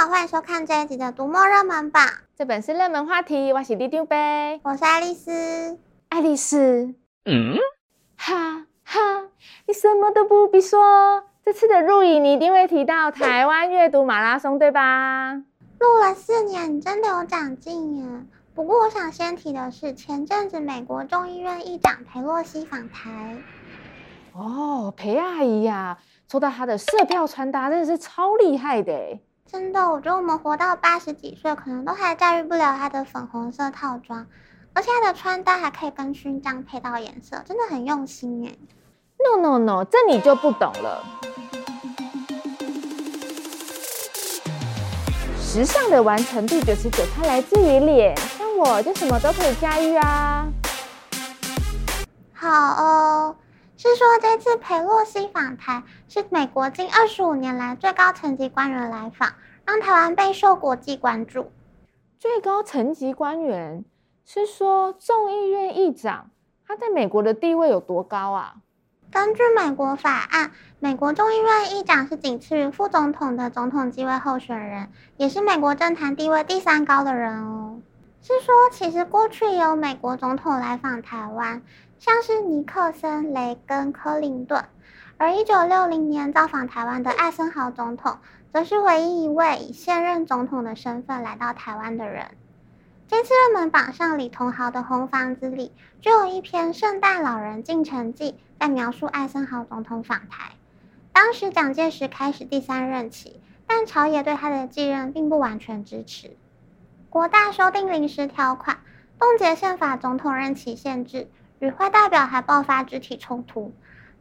好，欢迎收看这一集的读墨热门榜。这本是热门话题，我是里长伯，我是爱丽丝。爱丽丝，嗯，哈哈，你什么都不必说。这次的录影你一定会提到台湾阅读马拉松，对吧？录了四年，你真的有长进耶。不过，我想先提的是，前阵子美国众议院议长裴洛西访台。哦，裴阿姨呀、啊，说到她的色票穿搭，真的是超厉害的。真的，我觉得我们活到八十几岁，可能都还驾驭不了它的粉红色套装，而且它的穿搭还可以跟勋章配到颜色，真的很用心耶。No No No，这你就不懂了。时尚的完成度九十九，它来自于脸，像我就什么都可以驾驭啊。好哦，是说这次裴洛西访台是美国近二十五年来最高层级官员来访，让台湾备受国际关注。最高层级官员是说众议院议长，他在美国的地位有多高啊？根据美国法案，美国众议院议长是仅次于副总统的总统机位候选人，也是美国政坛地位第三高的人哦。是说，其实过去也有美国总统来访台湾，像是尼克森、雷根、柯林顿，而一九六零年造访台湾的艾森豪总统，则是唯一一位以现任总统的身份来到台湾的人。这次热门榜上，李同豪的《红房子》里就有一篇《圣诞老人进城记》，在描述艾森豪总统访台。当时蒋介石开始第三任期，但朝野对他的继任并不完全支持。国大修订临时条款，冻结宪法总统任期限制，与会代表还爆发肢体冲突。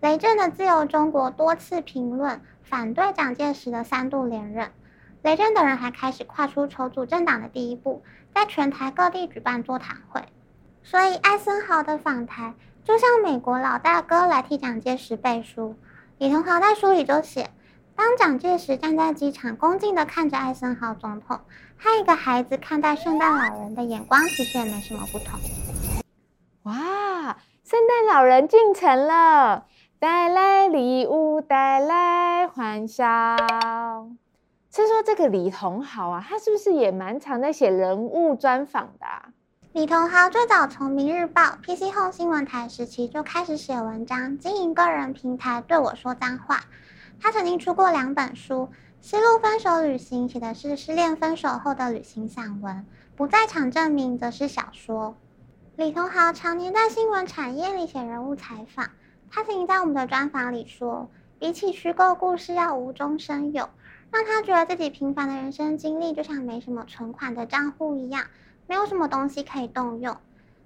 雷震的自由中国多次评论反对蒋介石的三度连任。雷震等人还开始跨出筹组政党的第一步，在全台各地举办座谈会。所以艾森豪的访台，就像美国老大哥来替蒋介石背书。李桐豪在书里就写，当蒋介石站在机场，恭敬地看着艾森豪总统，和一个孩子看待圣诞老人的眼光，其实也没什么不同。哇，圣诞老人进城了，带来礼物，带来欢笑。是说这个李同豪啊，他是不是也蛮常在写人物专访的啊？李同豪最早从《明日报》、PC 后新闻台时期就开始写文章，经营个人平台。对我说脏话。他曾经出过两本书，《西路分手旅行》写的是失恋分手后的旅行散文，《不在场证明》则是小说。李同豪常年在新闻产业里写人物采访，他曾经在我们的专访里说，比起虚构故事，要无中生有。让他觉得自己平凡的人生经历就像没什么存款的账户一样，没有什么东西可以动用。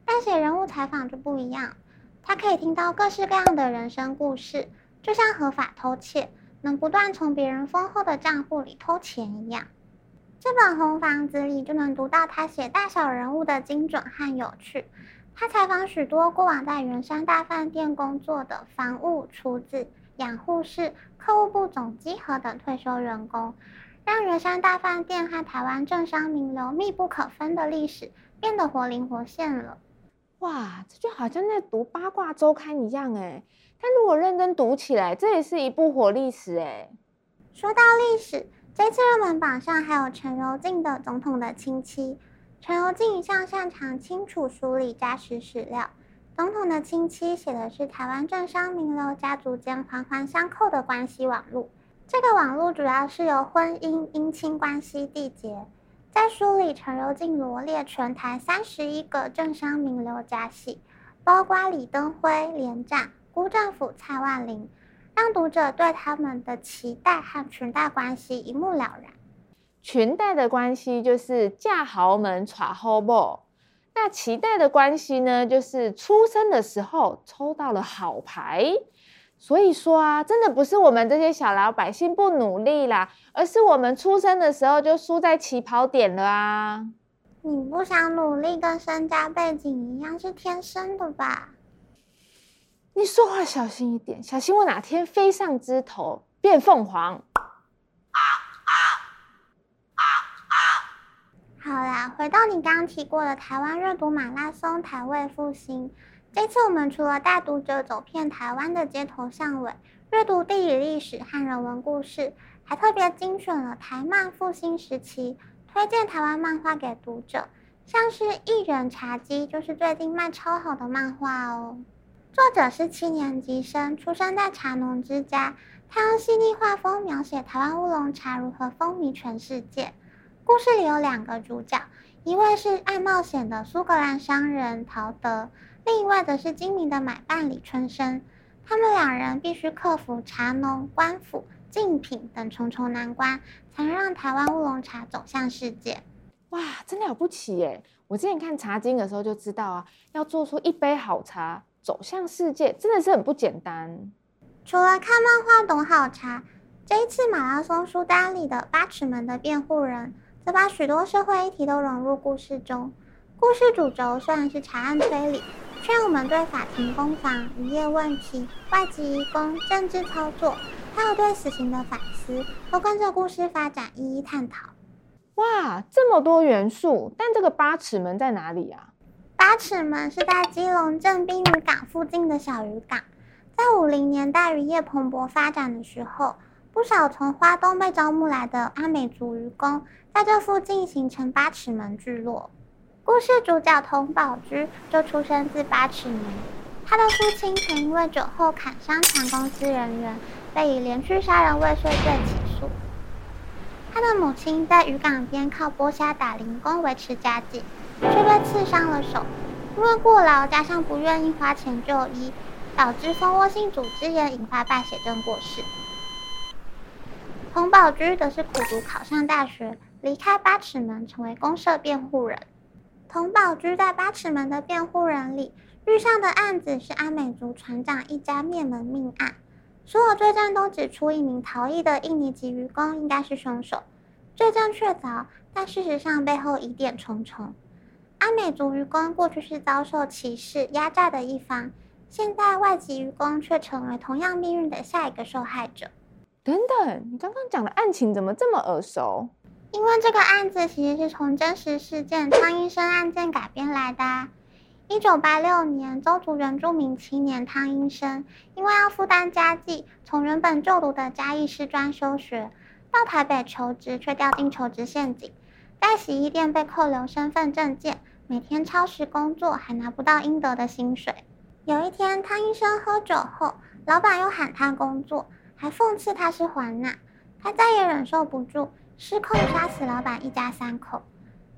但写人物采访就不一样，他可以听到各式各样的人生故事，就像合法偷窃，能不断从别人丰厚的账户里偷钱一样。这本红房子里就能读到他写大小人物的精准和有趣。他采访许多过往在圆山大饭店工作的房务、厨子。养护室、客户部总机和等退休员工，让圆山大饭店和台湾政商名流密不可分的历史变得活灵活现了。哇，这就好像在读八卦周刊一样哎！但如果认真读起来，这也是一部活历史哎。说到历史，这次热门榜上还有陈柔縉的《总统的亲戚》。陈柔縉一向擅长清楚梳理扎实史料。总统的亲戚写的是台湾政商名流家族间环环相扣的关系网络。这个网络主要是由婚姻姻亲关系缔结。在书里，陈柔縉罗列全台三十一个政商名流家系，包括李登辉、连战、辜振甫、蔡万霖，让读者对他们的脐带和裙带关系一目了然。裙带的关系就是嫁豪门娶好某。那脐带的关系呢，就是出生的时候抽到了好牌，所以说啊，真的不是我们这些小老百姓不努力啦，而是我们出生的时候就输在起跑点了啊！你不想努力，跟身家背景一样是天生的吧？你说话小心一点，小心我哪天飞上枝头变凤凰。好啦，回到你刚刚提过的台湾阅读马拉松台味复兴。这次我们除了带读者走遍台湾的街头巷尾，阅读地理历史和人文故事，还特别精选了台漫复兴时期推荐台湾漫画给读者，像是《一人茶几》就是最近卖超好的漫画哦。作者是七年级生，出生在茶农之家。他用细腻画风描写台湾乌龙茶如何风靡全世界。故事里有两个主角，一位是爱冒险的苏格兰商人陶德，另一位则是精明的买办李春生。他们两人必须克服茶农、官府、竞品等重重难关，才能让台湾乌龙茶走向世界。哇，真了不起耶！我之前看《茶经》的时候就知道啊，要做出一杯好茶。走向世界真的是很不简单。除了看漫画懂好茶，这一次马拉松书单里的《八尺门的辩护人》则把许多社会议题都融入故事中。故事主轴虽然是查案推理，却让我们对法庭攻防、渔业问题、外籍移工、政治操作，还有对死刑的反思，都跟着故事发展一一探讨。哇，这么多元素！但这个八尺门在哪里啊？八尺门是在基隆镇滨渔港附近的小渔港，在五零年代渔业蓬勃发展的时候，不少从花东被招募来的阿美族渔工在这附近形成八尺门聚落。故事主角童宝驹就出生自八尺门，他的父亲曾因为酒后砍伤船公司人员，被以连续杀人未遂罪起诉。他的母亲在渔港边靠剥虾打零工维持家计。却被刺伤了手，因为过劳加上不愿意花钱就医，导致蜂窝性组织炎引发败血症过世。童宝驹则是苦读考上大学，离开八尺门，成为公社辩护人。童宝驹在八尺门的辩护人里遇上的案子是阿美族船长一家灭门命案，所有罪证都指出一名逃逸的印尼籍渔工应该是凶手，罪证确凿，但事实上背后疑点重重。阿美族渔工过去是遭受歧视、压榨的一方，现在外籍渔工却成为同样命运的下一个受害者。等等，你刚刚讲的案情怎么这么耳熟？因为这个案子其实是从真实事件汤英生案件改编来的。一九八六年，邹族原住民青年汤英生，因为要负担家计，从原本就读的嘉义师专休学，到台北求职，却掉进求职陷阱，在洗衣店被扣留身份证件。每天超时工作，还拿不到应得的薪水。有一天，汤医生喝酒后，老板又喊他工作，还讽刺他是环纳。他再也忍受不住，失控杀死老板一家三口。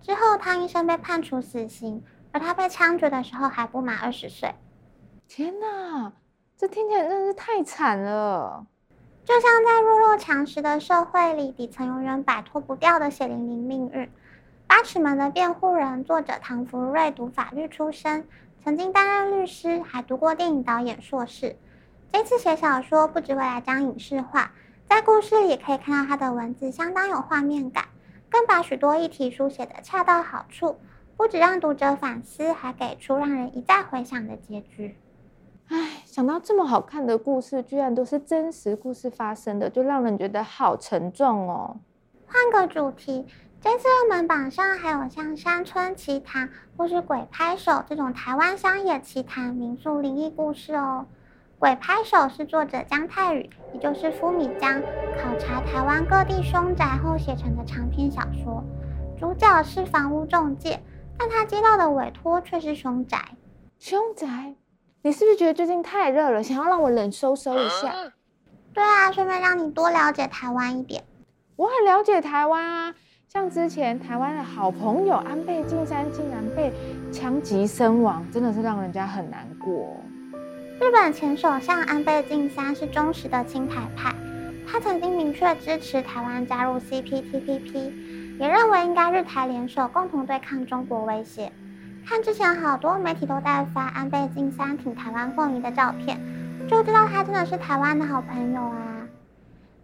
之后，汤医生被判处死刑，而他被枪决的时候还不满二十岁。天哪，这听起来真是太惨了！就像在弱肉强食的社会里，底层永远摆脱不掉的血淋淋命运。八尺门的辩护人，作者唐福瑞读法律出身，曾经担任律师，还读过电影导演硕士。这次写小说不只为来将影视化，在故事里也可以看到他的文字相当有画面感，更把许多议题书写得恰到好处，不止让读者反思，还给出让人一再回想的结局。唉，想到这么好看的故事，居然都是真实故事发生的，就让人觉得好沉重哦。换个主题。这次热门榜上还有像《山村奇谈》或是《鬼拍手》这种台湾乡野奇谈、民俗灵异故事哦。《鬼拍手》是作者姜泰宇，也就是夫米江，考察台湾各地凶宅后写成的长篇小说。主角是房屋中介，但他接到的委托却是凶宅。凶宅？你是不是觉得最近太热了，想要让我冷飕飕一下？对啊，顺便让你多了解台湾一点。我很了解台湾啊。像之前台湾的好朋友安倍晋三竟然被枪击身亡，真的是让人家很难过。日本前首相安倍晋三是忠实的亲台派，他曾经明确支持台湾加入 CPTPP，也认为应该日台联手共同对抗中国威胁。看之前好多媒体都在发安倍晋三挺台湾凤仪的照片，就知道他真的是台湾的好朋友啊。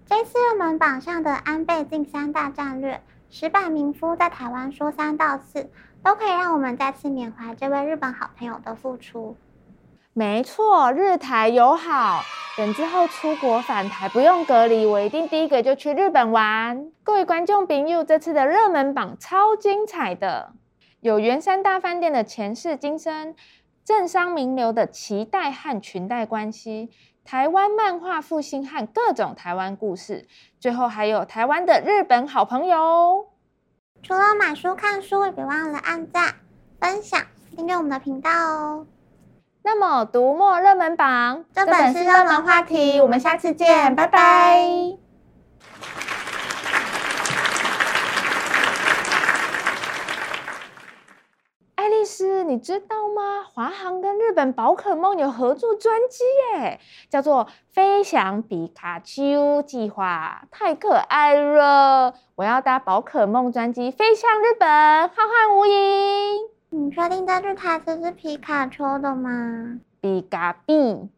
这次热门榜上的安倍晋三大战略。石坂民夫在台湾说三道四，都可以让我们再次缅怀这位日本好朋友的付出。没错，日台友好。等之后出国返台不用隔离，我一定第一个就去日本玩。各位观众朋友，这次的热门榜超精彩的，有圆山大饭店的前世今生，政商名流的脐带和裙带关系。台湾漫画复兴和各种台湾故事，最后还有台湾的日本好朋友。除了买书看书，别忘了按赞、分享、订阅我们的频道哦。那么，读墨热门榜，这本是热门话题，我们下次见，拜拜。爱丽丝，你知道吗？华航跟日本宝可梦有合作专机耶，叫做“飞翔皮卡丘计划”，太可爱了！我要搭宝可梦专机飞向日本，浩瀚无垠。你确定这句台词是皮卡丘的吗？皮卡比。